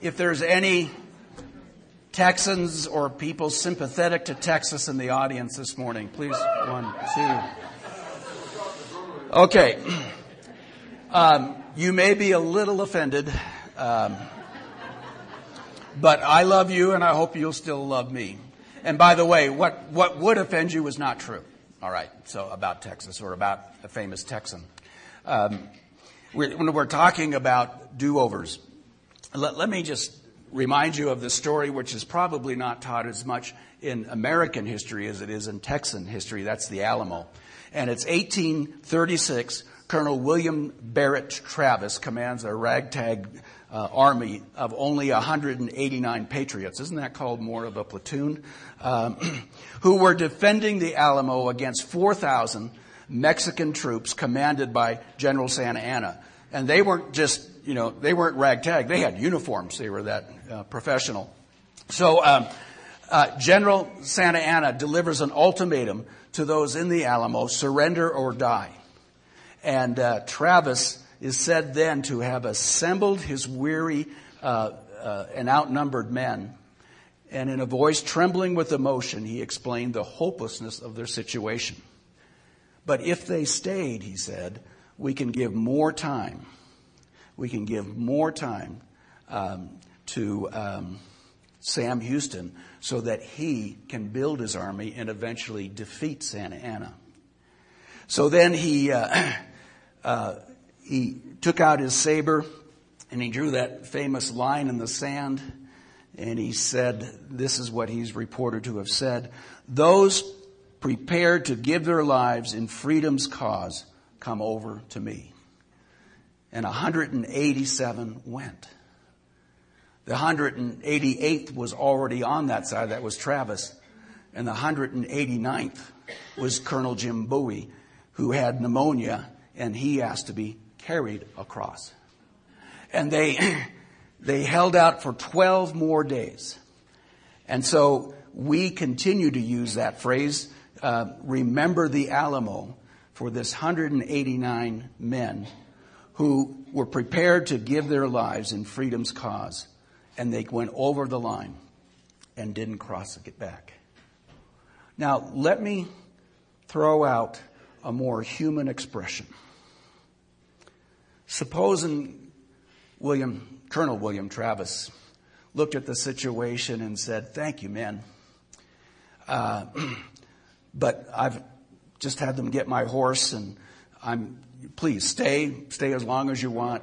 if there's any Texans or people sympathetic to Texas in the audience this morning, please, one, two. Okay. Um, you may be a little offended, um, but I love you and I hope you'll still love me. And by the way, what, what would offend you is not true. All right, so about Texas or about a famous Texan. Um, we're, when we're talking about do overs, let, let me just remind you of the story, which is probably not taught as much in American history as it is in Texan history. That's the Alamo. And it's 1836. Colonel William Barrett Travis commands a ragtag uh, army of only 189 patriots. Isn't that called more of a platoon? Um, who were defending the Alamo against 4,000 Mexican troops commanded by General Santa Anna. And they weren't just, you know, they weren't ragtag. They had uniforms. They were that uh, professional. So um, uh, General Santa Anna delivers an ultimatum to those in the Alamo: surrender or die. And uh, Travis is said then to have assembled his weary uh, uh, and outnumbered men. And in a voice trembling with emotion, he explained the hopelessness of their situation. But if they stayed, he said, we can give more time. We can give more time um, to um, Sam Houston so that he can build his army and eventually defeat Santa Anna. So then he uh, uh, he took out his saber and he drew that famous line in the sand and he said, this is what he's reported to have said. Those prepared to give their lives in freedom's cause come over to me. And 187 went. The 188th was already on that side. That was Travis. And the 189th was Colonel Jim Bowie, who had pneumonia and he asked to be carried across. And they, they held out for 12 more days. And so we continue to use that phrase, uh, remember the Alamo, for this 189 men who were prepared to give their lives in freedom's cause. And they went over the line and didn't cross it back. Now, let me throw out a more human expression. Supposing William, Colonel William Travis looked at the situation and said, Thank you, men. Uh, but I've just had them get my horse and I'm, please stay, stay as long as you want.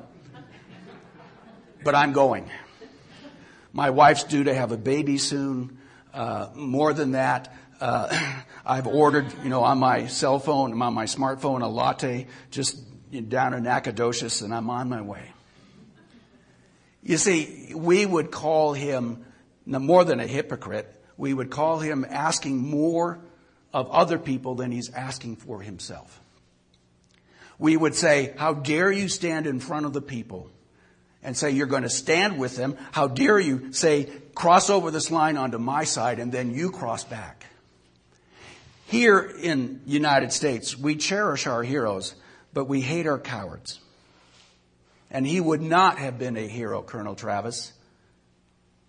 But I'm going. My wife's due to have a baby soon. Uh, more than that, uh, I've ordered, you know, on my cell phone, on my smartphone, a latte just down in Nacogdoches and I'm on my way. You see, we would call him more than a hypocrite. We would call him asking more of other people than he's asking for himself. We would say, how dare you stand in front of the people and say you're going to stand with them? How dare you say, cross over this line onto my side and then you cross back? Here in United States, we cherish our heroes but we hate our cowards. And he would not have been a hero, Colonel Travis.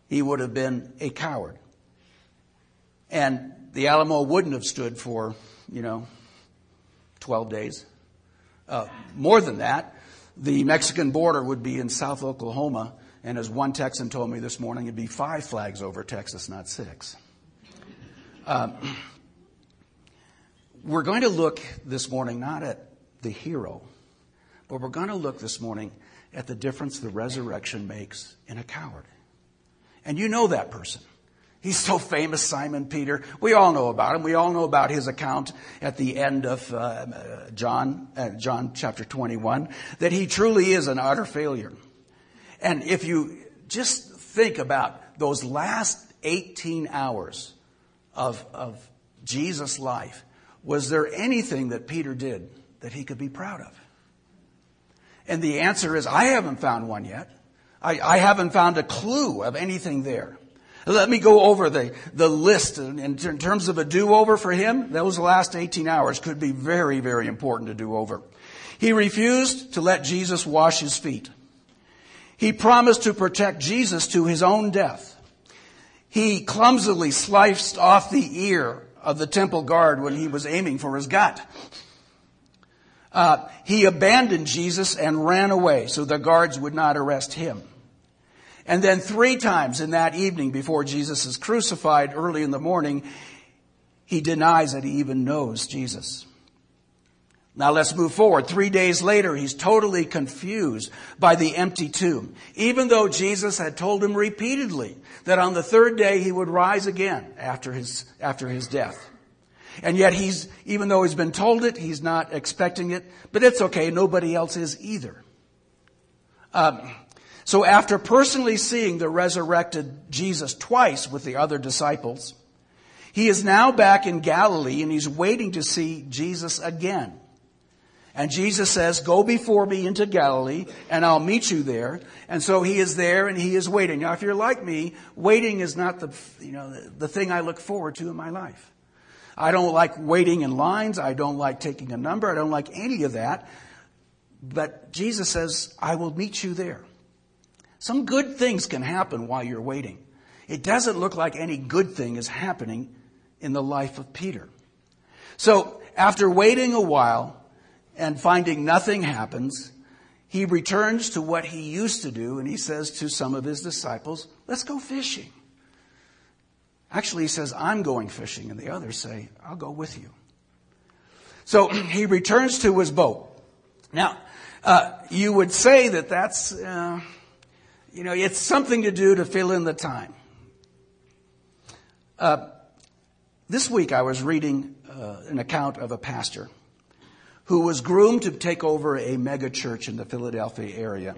He would have been a coward. And the Alamo wouldn't have stood for, you know, 12 days. Uh, more than that, the Mexican border would be in South Oklahoma, and as one Texan told me this morning, it'd be five flags over Texas, not six. Um, we're going to look this morning not at the hero. But we're going to look this morning at the difference the resurrection makes in a coward. And you know that person. He's so famous, Simon Peter. We all know about him. We all know about his account at the end of uh, John, uh, John chapter 21, that he truly is an utter failure. And if you just think about those last 18 hours of, of Jesus' life, was there anything that Peter did that he could be proud of? And the answer is, I haven't found one yet. I, I haven't found a clue of anything there. Let me go over the, the list in, in terms of a do-over for him. Those last 18 hours could be very, very important to do over. He refused to let Jesus wash his feet. He promised to protect Jesus to his own death. He clumsily sliced off the ear of the temple guard when he was aiming for his gut. Uh, he abandoned Jesus and ran away so the guards would not arrest him. And then three times in that evening before Jesus is crucified early in the morning, he denies that he even knows Jesus. Now let's move forward. Three days later, he's totally confused by the empty tomb. Even though Jesus had told him repeatedly that on the third day he would rise again after his, after his death. And yet he's, even though he's been told it, he's not expecting it, but it's okay. Nobody else is either. Um, so after personally seeing the resurrected Jesus twice with the other disciples, he is now back in Galilee and he's waiting to see Jesus again. And Jesus says, go before me into Galilee and I'll meet you there. And so he is there and he is waiting. Now, if you're like me, waiting is not the, you know, the, thing I look forward to in my life. I don't like waiting in lines. I don't like taking a number. I don't like any of that. But Jesus says, I will meet you there. Some good things can happen while you're waiting. It doesn't look like any good thing is happening in the life of Peter. So after waiting a while, and finding nothing happens, he returns to what he used to do and he says to some of his disciples, let's go fishing. Actually, he says, I'm going fishing, and the others say, I'll go with you. So he returns to his boat. Now, uh, you would say that that's, uh, you know, it's something to do to fill in the time. Uh, this week I was reading uh, an account of a pastor who was groomed to take over a mega church in the Philadelphia area.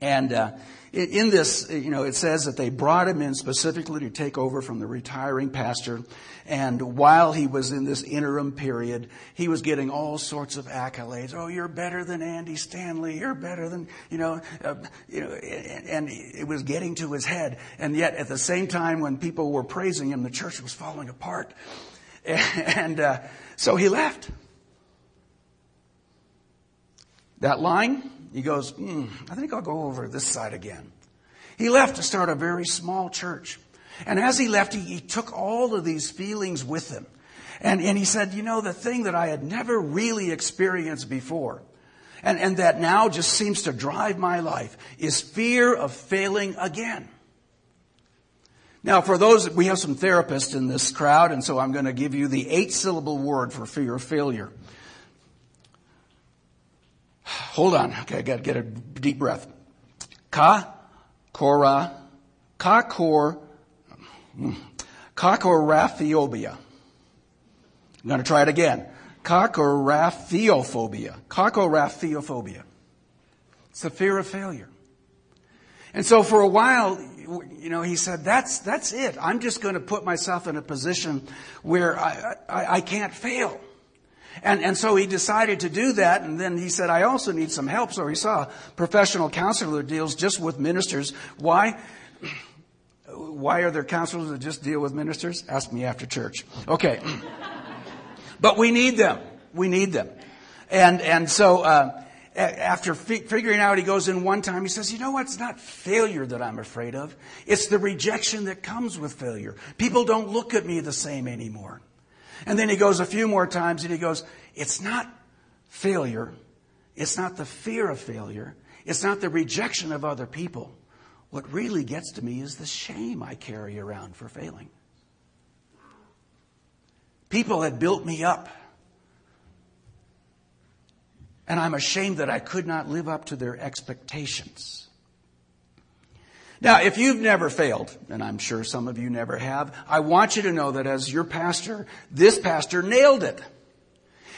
And uh, in this, you know, it says that they brought him in specifically to take over from the retiring pastor. And while he was in this interim period, he was getting all sorts of accolades. Oh, you're better than Andy Stanley. You're better than, you know, uh, you know, and, it was getting to his head. And yet, at the same time, when people were praising him, the church was falling apart. And uh, so he left. That line, he goes, mm, I think I'll go over this side again. He left to start a very small church. And as he left, he, he took all of these feelings with him. And, and he said, you know, the thing that I had never really experienced before, and, and that now just seems to drive my life, is fear of failing again. Now, for those, we have some therapists in this crowd, and so I'm going to give you the eight syllable word for fear of failure. Hold on. Okay, I got to get a deep breath. Ka, kora, ka kor, kakoraphobia. I'm going to try it again. Kakoraphophobia. Kakoraphophobia. It's the fear of failure. And so for a while, you know, he said, that's, that's it. I'm just going to put myself in a position where I, I, I can't fail. And, and so he decided to do that. And then he said, I also need some help. So he saw a professional counselor deals just with ministers. Why? Why are there counselors that just deal with ministers? Ask me after church. Okay. but we need them. We need them. And, and so, uh, after figuring out, he goes in one time, he says, you know what? It's not failure that I'm afraid of. It's the rejection that comes with failure. People don't look at me the same anymore. And then he goes a few more times and he goes, It's not failure. It's not the fear of failure. It's not the rejection of other people. What really gets to me is the shame I carry around for failing. People had built me up. And I'm ashamed that I could not live up to their expectations. Now, if you've never failed, and I'm sure some of you never have, I want you to know that as your pastor, this pastor nailed it.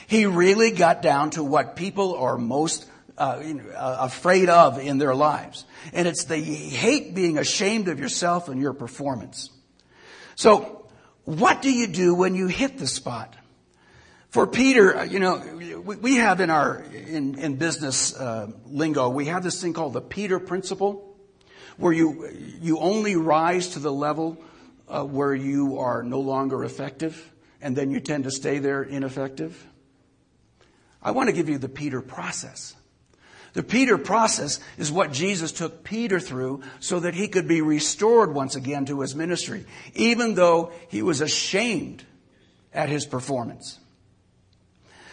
He really got down to what people are most uh, uh, afraid of in their lives. And it's the hate being ashamed of yourself and your performance. So, what do you do when you hit the spot? For Peter, uh, you know, we have in our, in, in business uh, lingo, we have this thing called the Peter principle where you, you only rise to the level uh, where you are no longer effective and then you tend to stay there ineffective? I want to give you the Peter process. The Peter process is what Jesus took Peter through so that he could be restored once again to his ministry, even though he was ashamed at his performance.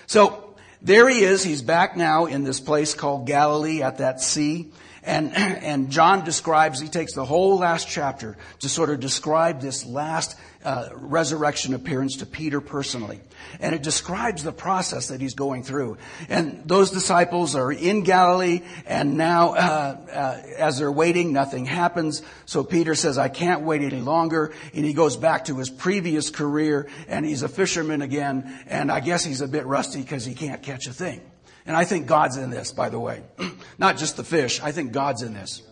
So there he is. He's back now in this place called Galilee at that sea. And, and John describes, he takes the whole last chapter to sort of describe this last uh, resurrection appearance to Peter personally. And it describes the process that he's going through. And those disciples are in Galilee, and now, uh, uh, as they're waiting, nothing happens. So Peter says, I can't wait any longer. And he goes back to his previous career, and he's a fisherman again. And I guess he's a bit rusty because he can't catch a thing. And I think God's in this, by the way. Not just the fish. I think God's in this.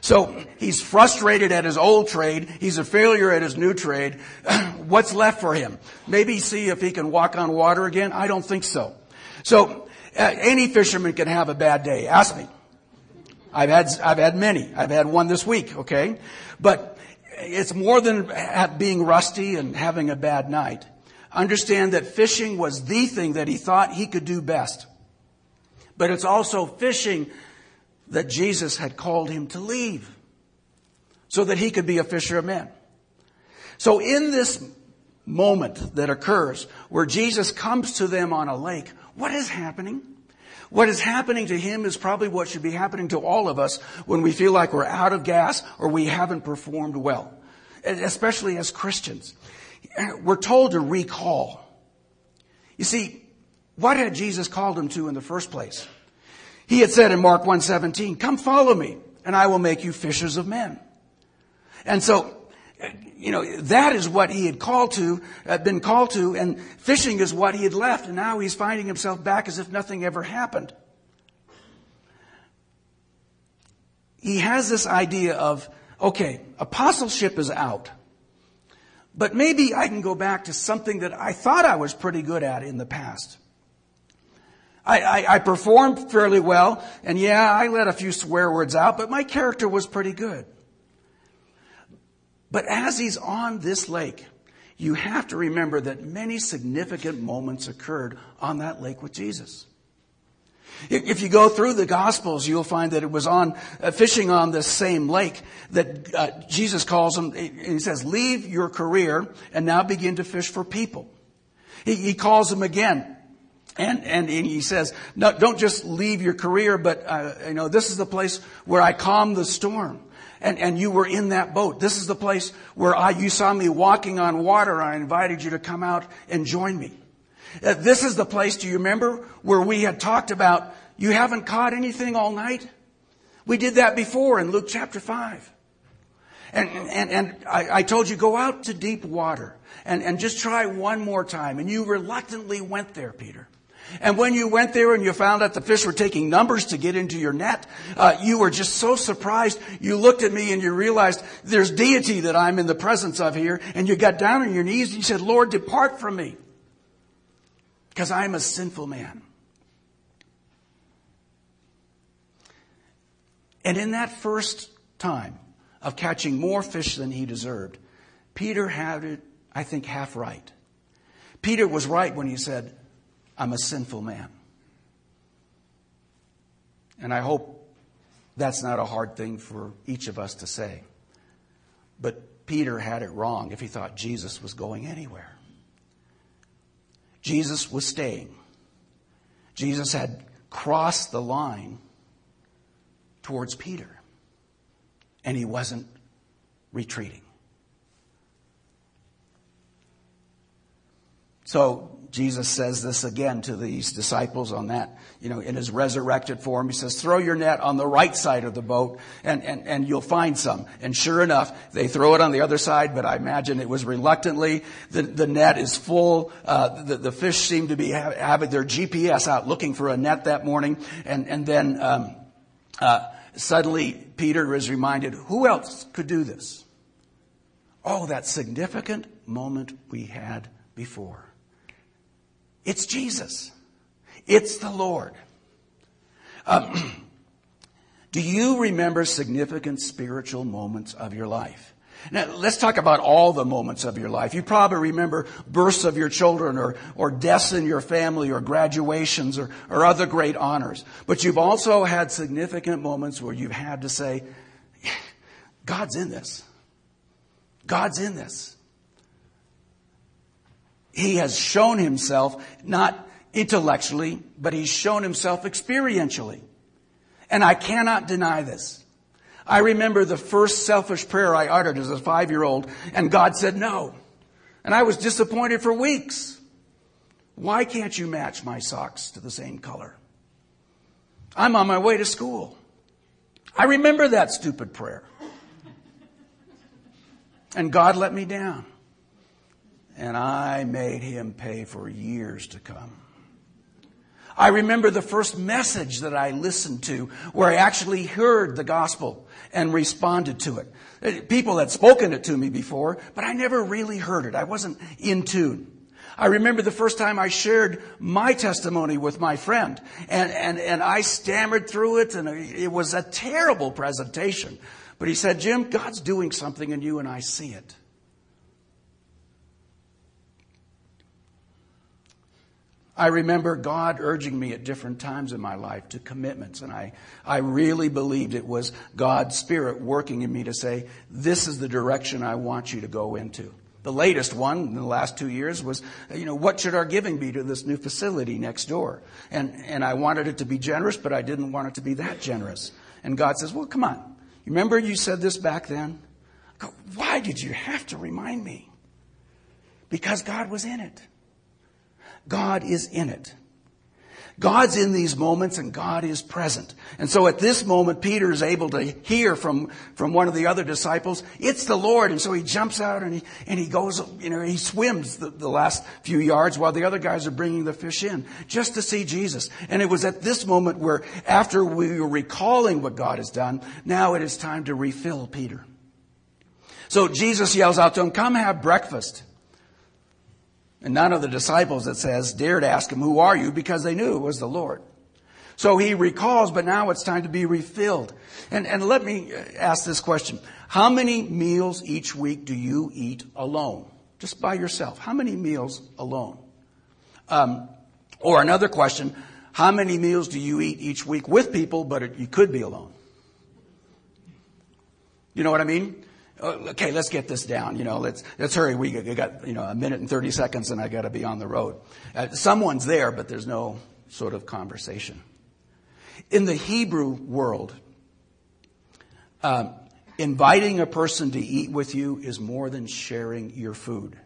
So he's frustrated at his old trade. He's a failure at his new trade. What's left for him? Maybe see if he can walk on water again? I don't think so. So uh, any fisherman can have a bad day. Ask me. I've had, I've had many. I've had one this week, okay? But it's more than being rusty and having a bad night. Understand that fishing was the thing that he thought he could do best. But it's also fishing that Jesus had called him to leave so that he could be a fisher of men. So in this moment that occurs where Jesus comes to them on a lake, what is happening? What is happening to him is probably what should be happening to all of us when we feel like we're out of gas or we haven't performed well, especially as Christians. We're told to recall. You see, what had Jesus called him to in the first place? He had said in Mark 1:17, "Come follow me, and I will make you fishers of men." And so, you know, that is what he had called to, uh, been called to, and fishing is what he had left, and now he's finding himself back as if nothing ever happened. He has this idea of, okay, apostleship is out. But maybe I can go back to something that I thought I was pretty good at in the past. I, I, I, performed fairly well, and yeah, I let a few swear words out, but my character was pretty good. But as he's on this lake, you have to remember that many significant moments occurred on that lake with Jesus. If you go through the Gospels, you'll find that it was on uh, fishing on this same lake that uh, Jesus calls him. And he says, "Leave your career and now begin to fish for people." He, he calls him again and, and, he says, no, don't just leave your career, but, uh, you know, this is the place where I calmed the storm. And, and you were in that boat. This is the place where I, you saw me walking on water. I invited you to come out and join me. Uh, this is the place, do you remember, where we had talked about, you haven't caught anything all night? We did that before in Luke chapter 5. And, and, and I, I, told you, go out to deep water and, and just try one more time. And you reluctantly went there, Peter. And when you went there and you found out the fish were taking numbers to get into your net, uh, you were just so surprised. You looked at me and you realized there's deity that I'm in the presence of here. And you got down on your knees and you said, Lord, depart from me. Because I'm a sinful man. And in that first time of catching more fish than he deserved, Peter had it, I think, half right. Peter was right when he said, I'm a sinful man. And I hope that's not a hard thing for each of us to say. But Peter had it wrong if he thought Jesus was going anywhere. Jesus was staying. Jesus had crossed the line towards Peter, and he wasn't retreating. So Jesus says this again to these disciples on that, you know, in his resurrected form. He says, throw your net on the right side of the boat and, and, and you'll find some. And sure enough, they throw it on the other side, but I imagine it was reluctantly. The, the net is full. Uh, the, the fish seem to be having their GPS out looking for a net that morning. And, and then, um, uh, suddenly Peter is reminded, who else could do this? Oh, that significant moment we had before. It's Jesus. It's the Lord. Um, do you remember significant spiritual moments of your life? Now, let's talk about all the moments of your life. You probably remember births of your children or, or deaths in your family or graduations or, or other great honors. But you've also had significant moments where you've had to say, God's in this. God's in this. He has shown himself not intellectually, but he's shown himself experientially. And I cannot deny this. I remember the first selfish prayer I uttered as a five year old, and God said no. And I was disappointed for weeks. Why can't you match my socks to the same color? I'm on my way to school. I remember that stupid prayer. And God let me down. And I made him pay for years to come. I remember the first message that I listened to where I actually heard the gospel and responded to it. People had spoken it to me before, but I never really heard it. I wasn't in tune. I remember the first time I shared my testimony with my friend and, and, and I stammered through it and it was a terrible presentation. But he said, Jim, God's doing something in you and I see it. I remember God urging me at different times in my life to commitments, and I, I really believed it was God's Spirit working in me to say, This is the direction I want you to go into. The latest one in the last two years was, you know, what should our giving be to this new facility next door? And, and I wanted it to be generous, but I didn't want it to be that generous. And God says, Well, come on. Remember you said this back then? Go, Why did you have to remind me? Because God was in it. God is in it. God's in these moments and God is present. And so at this moment, Peter is able to hear from, from one of the other disciples, it's the Lord. And so he jumps out and he, and he goes, you know, he swims the, the last few yards while the other guys are bringing the fish in just to see Jesus. And it was at this moment where after we were recalling what God has done, now it is time to refill Peter. So Jesus yells out to him, come have breakfast. And none of the disciples, it says, dared ask him, Who are you? because they knew it was the Lord. So he recalls, but now it's time to be refilled. And, and let me ask this question. How many meals each week do you eat alone? Just by yourself. How many meals alone? Um, or another question, how many meals do you eat each week with people, but it, you could be alone? You know what I mean? Oh, okay, let's get this down. You know, let's let's hurry. We got you know a minute and thirty seconds, and I got to be on the road. Uh, someone's there, but there's no sort of conversation. In the Hebrew world, uh, inviting a person to eat with you is more than sharing your food.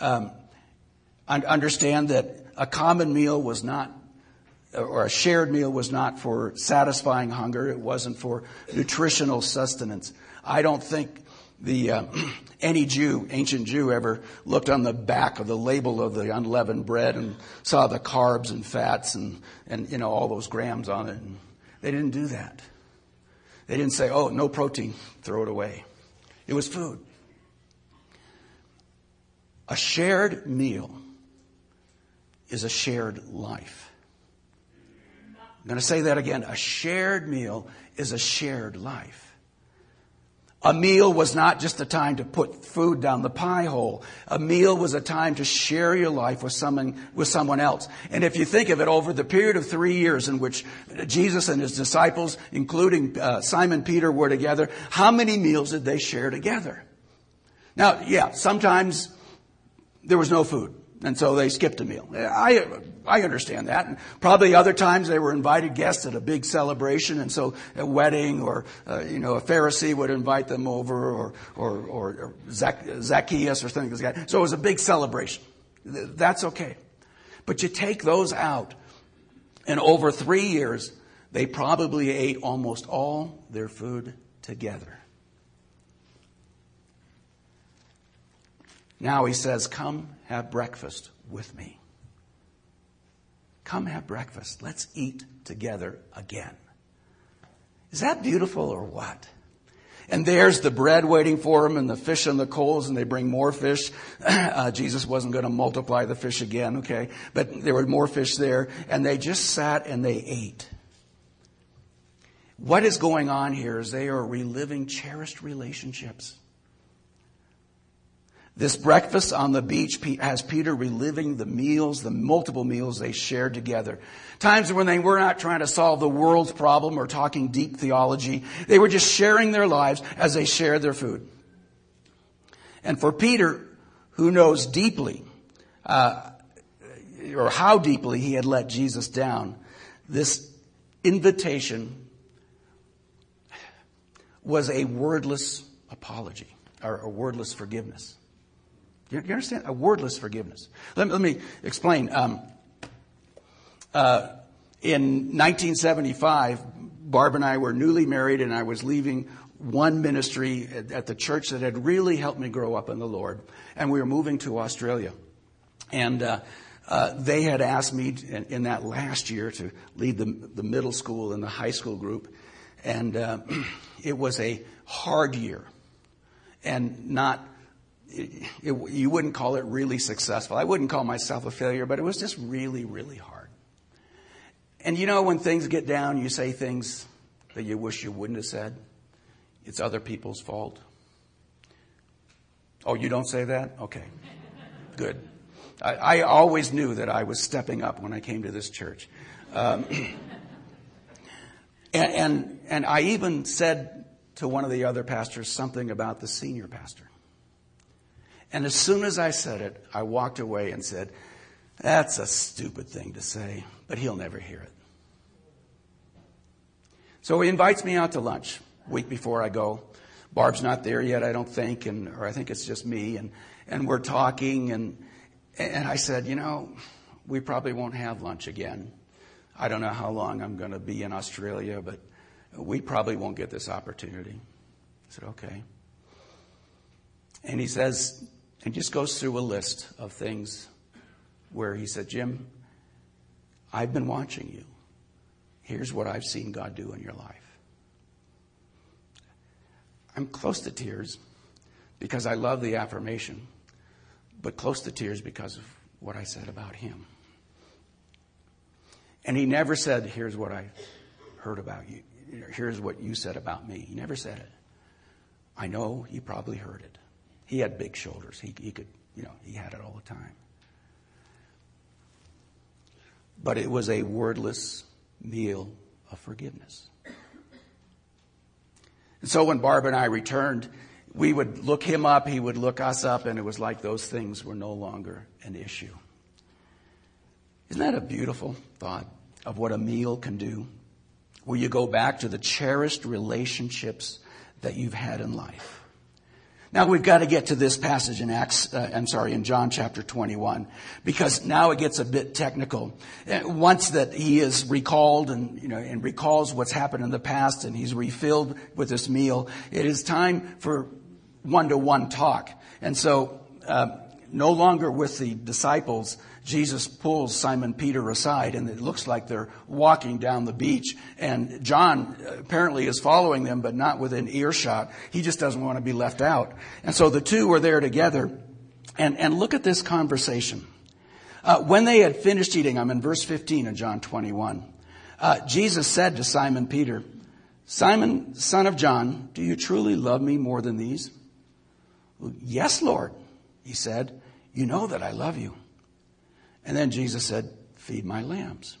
Um, understand that a common meal was not or a shared meal was not for satisfying hunger. It wasn't for nutritional sustenance. I don't think the uh, any Jew, ancient Jew, ever looked on the back of the label of the unleavened bread and saw the carbs and fats and and you know all those grams on it. And they didn't do that. They didn't say, "Oh, no protein, throw it away." It was food. A shared meal is a shared life. I'm going to say that again. A shared meal is a shared life. A meal was not just a time to put food down the pie hole. A meal was a time to share your life with someone, with someone else. And if you think of it, over the period of three years in which Jesus and his disciples, including uh, Simon Peter, were together, how many meals did they share together? Now, yeah, sometimes there was no food. And so they skipped a meal. I, I understand that. And probably other times they were invited guests at a big celebration. And so a wedding or, uh, you know, a Pharisee would invite them over or, or, or Zacchaeus or something like that. So it was a big celebration. That's okay. But you take those out and over three years, they probably ate almost all their food together. Now he says, Come have breakfast with me. Come have breakfast. Let's eat together again. Is that beautiful or what? And there's the bread waiting for them and the fish and the coals and they bring more fish. Uh, Jesus wasn't going to multiply the fish again, okay? But there were more fish there and they just sat and they ate. What is going on here is they are reliving cherished relationships. This breakfast on the beach has Peter reliving the meals, the multiple meals they shared together. Times when they were not trying to solve the world's problem or talking deep theology. They were just sharing their lives as they shared their food. And for Peter, who knows deeply, uh, or how deeply he had let Jesus down, this invitation was a wordless apology or a wordless forgiveness. Do you, understand? A wordless forgiveness. Let me, let me explain. Um, uh, in 1975, Barb and I were newly married, and I was leaving one ministry at, at the church that had really helped me grow up in the Lord, and we were moving to Australia. And uh, uh, they had asked me in, in, that last year to lead the, the middle school and the high school group, and uh, it was a hard year, and not it, it, you wouldn't call it really successful. I wouldn't call myself a failure, but it was just really, really hard. And you know, when things get down, you say things that you wish you wouldn't have said. It's other people's fault. Oh, you don't say that? Okay. Good. I, I always knew that I was stepping up when I came to this church. Um, and, and, and I even said to one of the other pastors something about the senior pastor. And as soon as I said it, I walked away and said, That's a stupid thing to say, but he'll never hear it. So he invites me out to lunch week before I go. Barb's not there yet, I don't think, and or I think it's just me, and and we're talking, and and I said, you know, we probably won't have lunch again. I don't know how long I'm going to be in Australia, but we probably won't get this opportunity. I said, okay. And he says, and just goes through a list of things where he said, Jim, I've been watching you. Here's what I've seen God do in your life. I'm close to tears because I love the affirmation, but close to tears because of what I said about him. And he never said, Here's what I heard about you. Here's what you said about me. He never said it. I know you probably heard it. He had big shoulders. He, he could, you know, he had it all the time. But it was a wordless meal of forgiveness. And so when Barb and I returned, we would look him up, he would look us up, and it was like those things were no longer an issue. Isn't that a beautiful thought of what a meal can do? Where you go back to the cherished relationships that you've had in life. Now we've got to get to this passage in Acts, uh, I'm sorry, in John chapter 21, because now it gets a bit technical. Uh, once that he is recalled and, you know, and recalls what's happened in the past and he's refilled with this meal, it is time for one-to-one talk. And so, uh, no longer with the disciples, Jesus pulls Simon Peter aside and it looks like they're walking down the beach. And John apparently is following them, but not within earshot. He just doesn't want to be left out. And so the two are there together. And, and look at this conversation. Uh, when they had finished eating, I'm in verse 15 of John 21. Uh, Jesus said to Simon Peter, Simon, son of John, do you truly love me more than these? Yes, Lord, he said. You know that I love you. And then Jesus said, Feed my lambs.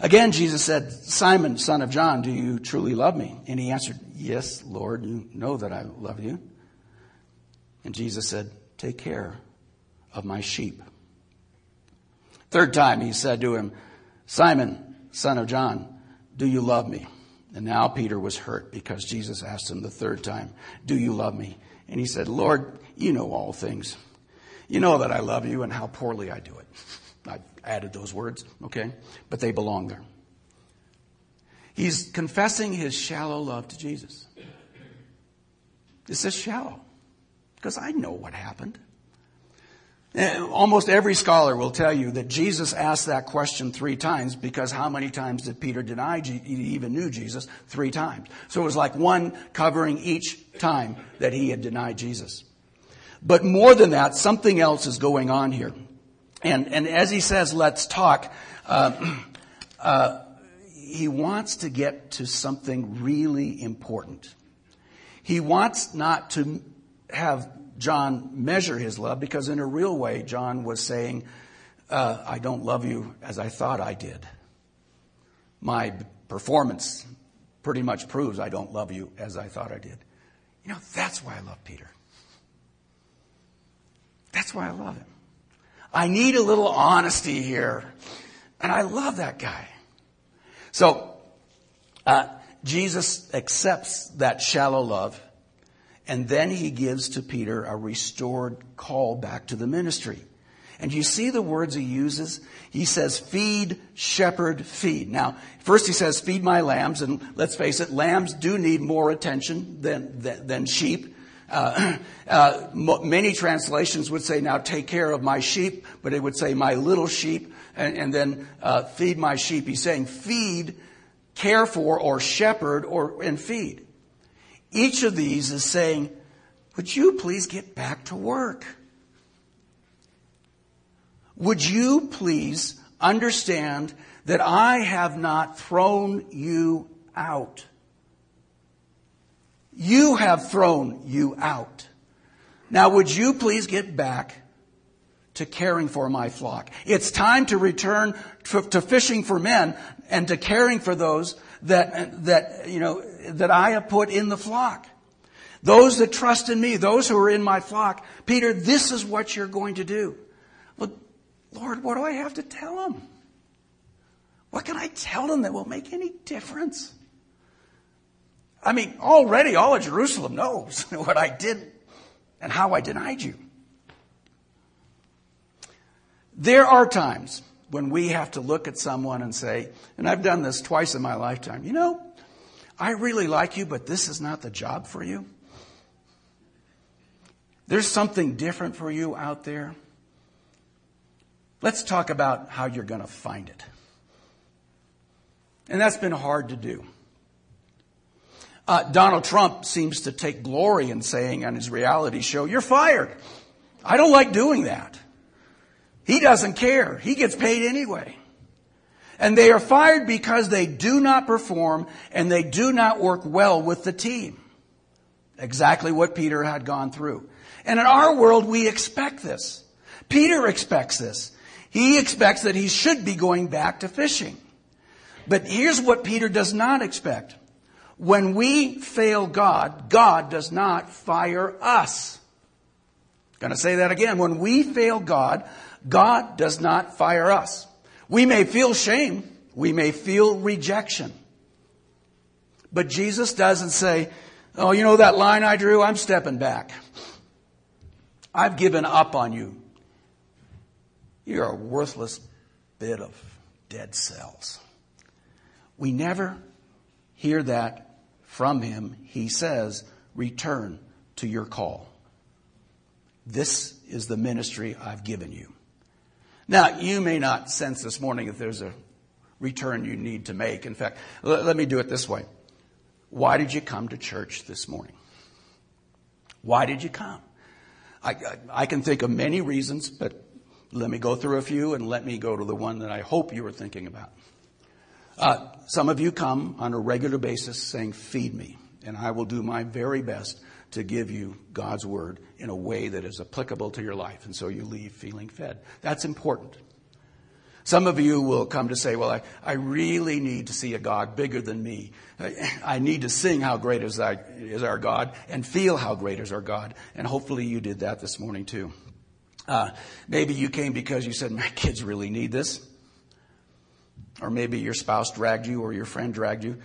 Again, Jesus said, Simon, son of John, do you truly love me? And he answered, Yes, Lord, you know that I love you. And Jesus said, Take care of my sheep. Third time he said to him, Simon, son of John, do you love me? And now Peter was hurt because Jesus asked him the third time, Do you love me? And he said, Lord, you know all things. You know that I love you and how poorly I do it. I added those words, okay? But they belong there. He's confessing his shallow love to Jesus. This is shallow because I know what happened. Eh, almost every scholar will tell you that Jesus asked that question three times because how many times did Peter deny he even knew Jesus? Three times. So it was like one covering each time that he had denied Jesus. But more than that, something else is going on here. And, and as he says, let's talk, uh, uh, he wants to get to something really important. He wants not to have John measure his love because, in a real way, John was saying, uh, I don't love you as I thought I did. My performance pretty much proves I don't love you as I thought I did. You know, that's why I love Peter. That's why I love him. I need a little honesty here. And I love that guy. So, uh, Jesus accepts that shallow love, and then he gives to Peter a restored call back to the ministry. And you see the words he uses? He says, feed, shepherd, feed. Now, first he says, feed my lambs, and let's face it, lambs do need more attention than, than, than sheep. Uh, uh, many translations would say, now take care of my sheep, but it would say my little sheep, and, and then uh, feed my sheep. He's saying feed, care for, or shepherd, or and feed. Each of these is saying, would you please get back to work? Would you please understand that I have not thrown you out? You have thrown you out. Now, would you please get back to caring for my flock? It's time to return to, fishing for men and to caring for those that, that, you know, that I have put in the flock. Those that trust in me, those who are in my flock. Peter, this is what you're going to do. But Lord, what do I have to tell them? What can I tell them that will make any difference? I mean, already all of Jerusalem knows what I did and how I denied you. There are times when we have to look at someone and say, and I've done this twice in my lifetime, you know, I really like you, but this is not the job for you. There's something different for you out there. Let's talk about how you're going to find it. And that's been hard to do. Uh, Donald Trump seems to take glory in saying on his reality show, You're fired. I don't like doing that. He doesn't care. He gets paid anyway. And they are fired because they do not perform and they do not work well with the team. Exactly what Peter had gone through. And in our world, we expect this. Peter expects this. He expects that he should be going back to fishing. But here's what Peter does not expect. When we fail God, God does not fire us. Gonna say that again. When we fail God, God does not fire us. We may feel shame. We may feel rejection. But Jesus doesn't say, Oh, you know that line I drew? I'm stepping back. I've given up on you. You're a worthless bit of dead cells. We never hear that from him, he says, Return to your call. This is the ministry I've given you. Now, you may not sense this morning that there's a return you need to make. In fact, let, let me do it this way. Why did you come to church this morning? Why did you come? I, I, I, can think of many reasons, but let me go through a few and let me go to the one that I hope you were thinking about. Uh, some of you come on a regular basis saying, Feed me, and I will do my very best to give you God's word in a way that is applicable to your life. And so you leave feeling fed. That's important. Some of you will come to say, Well, I, I really need to see a God bigger than me. I, I need to sing how great is, I, is our God and feel how great is our God. And hopefully you did that this morning too. Uh, maybe you came because you said, My kids really need this or maybe your spouse dragged you or your friend dragged you.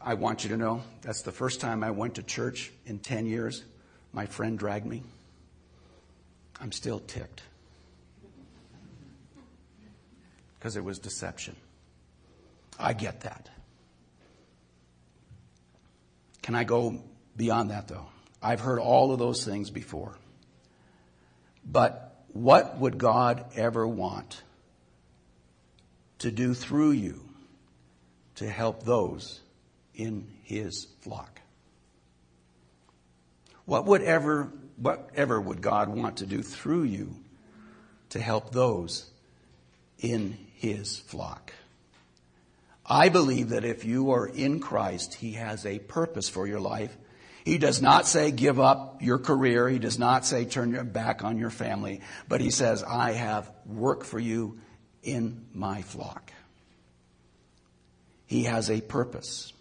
I want you to know that's the first time I went to church in 10 years. My friend dragged me. I'm still ticked because it was deception. I get that. Can I go beyond that though? I've heard all of those things before. But what would God ever want to do through you to help those in his flock. What would ever, whatever would God want to do through you to help those in his flock? I believe that if you are in Christ, he has a purpose for your life. He does not say give up your career. He does not say turn your back on your family. But he says, I have work for you in my flock. He has a purpose.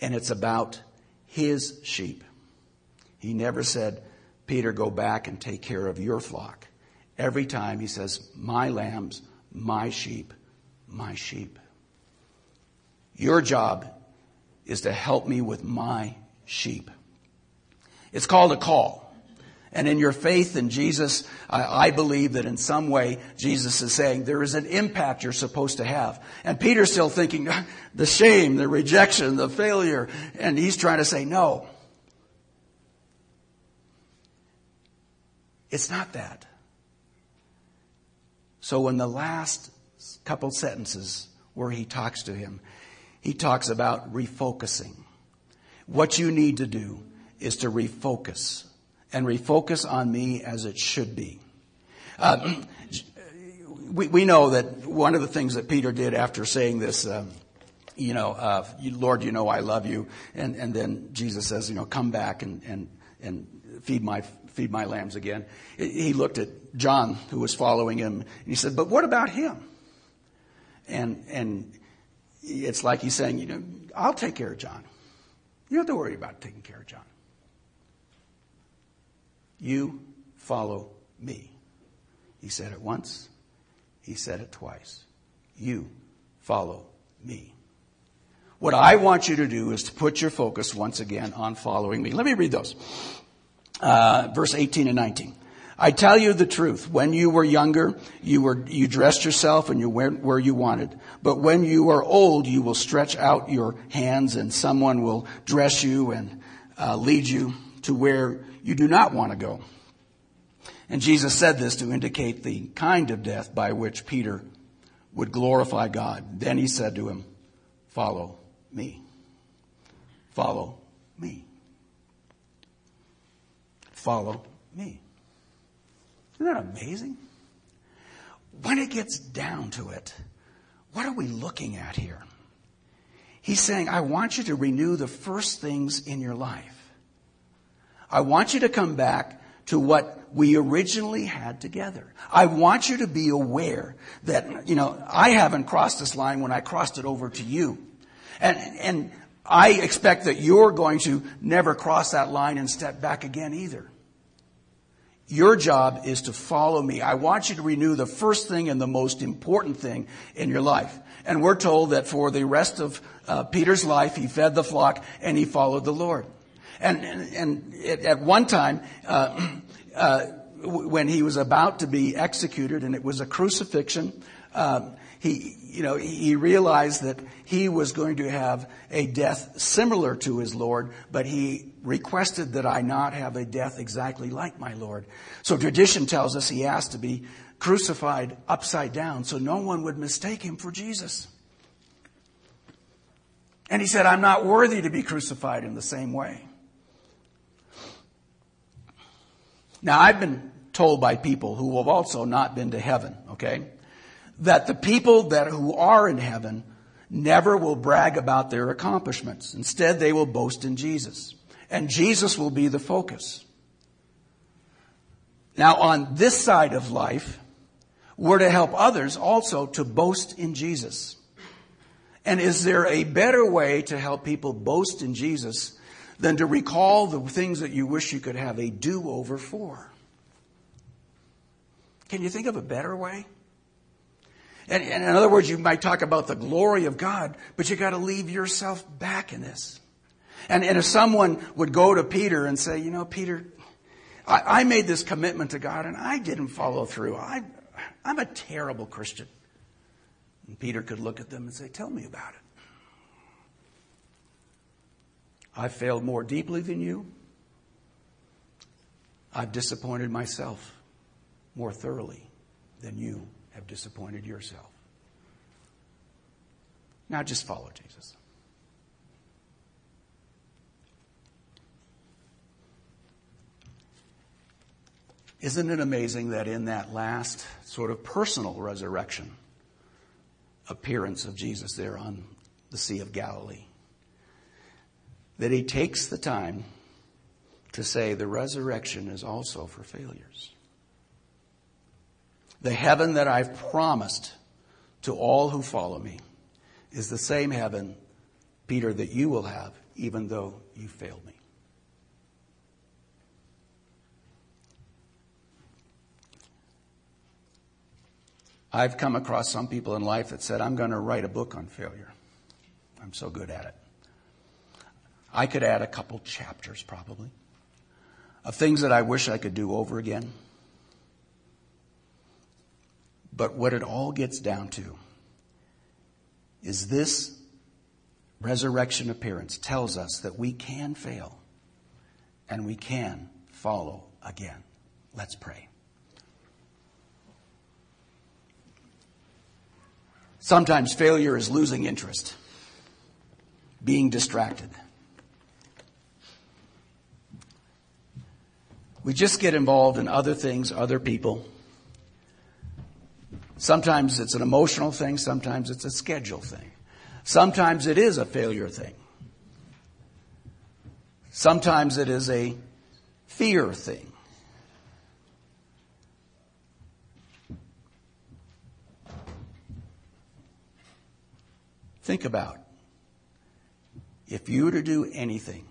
And it's about his sheep. He never said, Peter, go back and take care of your flock. Every time he says, my lambs, my sheep, my sheep. Your job is to help me with my sheep. It's called a call. And in your faith in Jesus, I, I, believe that in some way Jesus is saying there is an impact you're supposed to have. And Peter's still thinking ah, the shame, the rejection, the failure. And he's trying to say, no. It's not that. So in the last couple sentences where he talks to him, he talks about refocusing. What you need to do is to refocus and refocus on me as it should be. Uh, we, we know that one of the things that Peter did after saying this, um, you know, uh, Lord, you know I love you, and, and then Jesus says, you know, come back and, and, and feed my feed my lambs again. He looked at John, who was following him, and he said, "But what about him?" And and it's like he's saying, you know, I'll take care of John. You don't have to worry about taking care of John. You follow me. He said it once, he said it twice. You follow me. What I want you to do is to put your focus once again on following me. Let me read those. Uh, verse 18 and 19. I tell you the truth. When you were younger, you were, you dressed yourself and you went where you wanted. But when you are old, you will stretch out your hands and someone will dress you and uh, lead you to where you do not want to go. And Jesus said this to indicate the kind of death by which Peter would glorify God. Then he said to him, follow me. Follow me. Follow me. Isn't that amazing? When it gets down to it, what are we looking at here? He's saying, I want you to renew the first things in your life. I want you to come back to what we originally had together. I want you to be aware that, you know, I haven't crossed this line when I crossed it over to you. And, and I expect that you're going to never cross that line and step back again either. Your job is to follow me. I want you to renew the first thing and the most important thing in your life. And we're told that for the rest of uh, Peter's life, he fed the flock and he followed the Lord. And, and, and at one time, uh, uh, when he was about to be executed and it was a crucifixion, um, he, you know, he realized that he was going to have a death similar to his Lord, but he requested that I not have a death exactly like my Lord. So tradition tells us he asked to be crucified upside down so no one would mistake him for Jesus. And he said, I'm not worthy to be crucified in the same way. Now, I've been told by people who have also not been to heaven, okay? that the people that who are in heaven never will brag about their accomplishments. Instead, they will boast in Jesus. And Jesus will be the focus. Now, on this side of life, we're to help others also to boast in Jesus. And is there a better way to help people boast in Jesus than to recall the things that you wish you could have a do over for? Can you think of a better way? And, and in other words, you might talk about the glory of God, but you got to leave yourself back in this. And, and if someone would go to Peter and say, you know, Peter, I, I made this commitment to God and I didn't follow through. I, I'm a terrible Christian. And Peter could look at them and say, tell me about it. I've failed more deeply than you. I've disappointed myself more thoroughly than you have disappointed yourself. Now just follow Jesus. Isn't it amazing that in that last sort of personal resurrection appearance of Jesus there on the Sea of Galilee, that he takes the time to say the resurrection is also for failures. The heaven that I've promised to all who follow me is the same heaven, Peter, that you will have, even though you failed me. I've come across some people in life that said, I'm going to write a book on failure. I'm so good at it. I could add a couple chapters probably of things that I wish I could do over again. But what it all gets down to is this resurrection appearance tells us that we can fail and we can follow again. Let's pray. Sometimes failure is losing interest, being distracted. We just get involved in other things, other people. Sometimes it's an emotional thing, sometimes it's a schedule thing. Sometimes it is a failure thing. Sometimes it is a fear thing. Think about if you were to do anything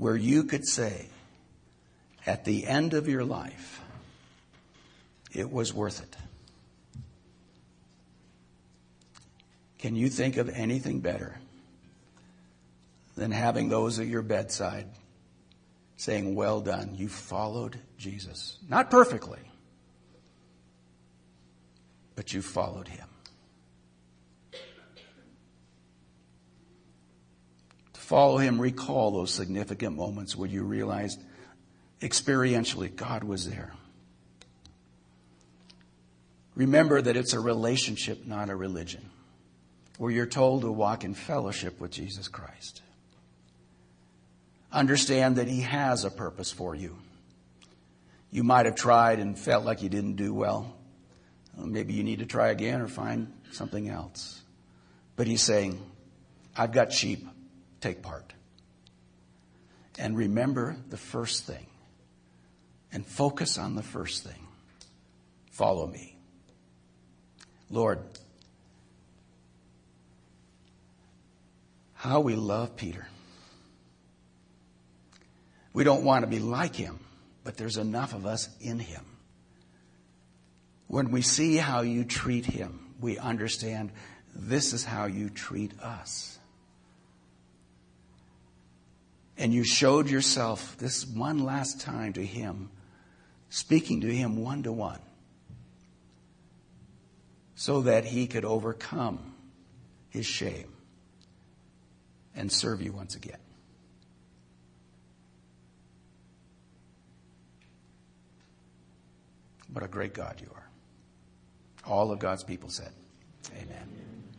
where you could say at the end of your life, it was worth it. Can you think of anything better than having those at your bedside saying, Well done, you followed Jesus? Not perfectly, but you followed him. Follow him, recall those significant moments where you realized experientially God was there. Remember that it's a relationship, not a religion, where you're told to walk in fellowship with Jesus Christ. Understand that He has a purpose for you. You might have tried and felt like you didn't do well. Maybe you need to try again or find something else. But he's saying, I've got sheep, take part. And remember the first thing. And focus on the first thing. Follow me. Lord, how we love Peter. We don't want to be like him, but there's enough of us in him when we see how you treat him, we understand this is how you treat us. And you showed yourself this one last time to him, speaking to him one to one, so that he could overcome his shame and serve you once again. What a great God you are. All of God's people said, Amen.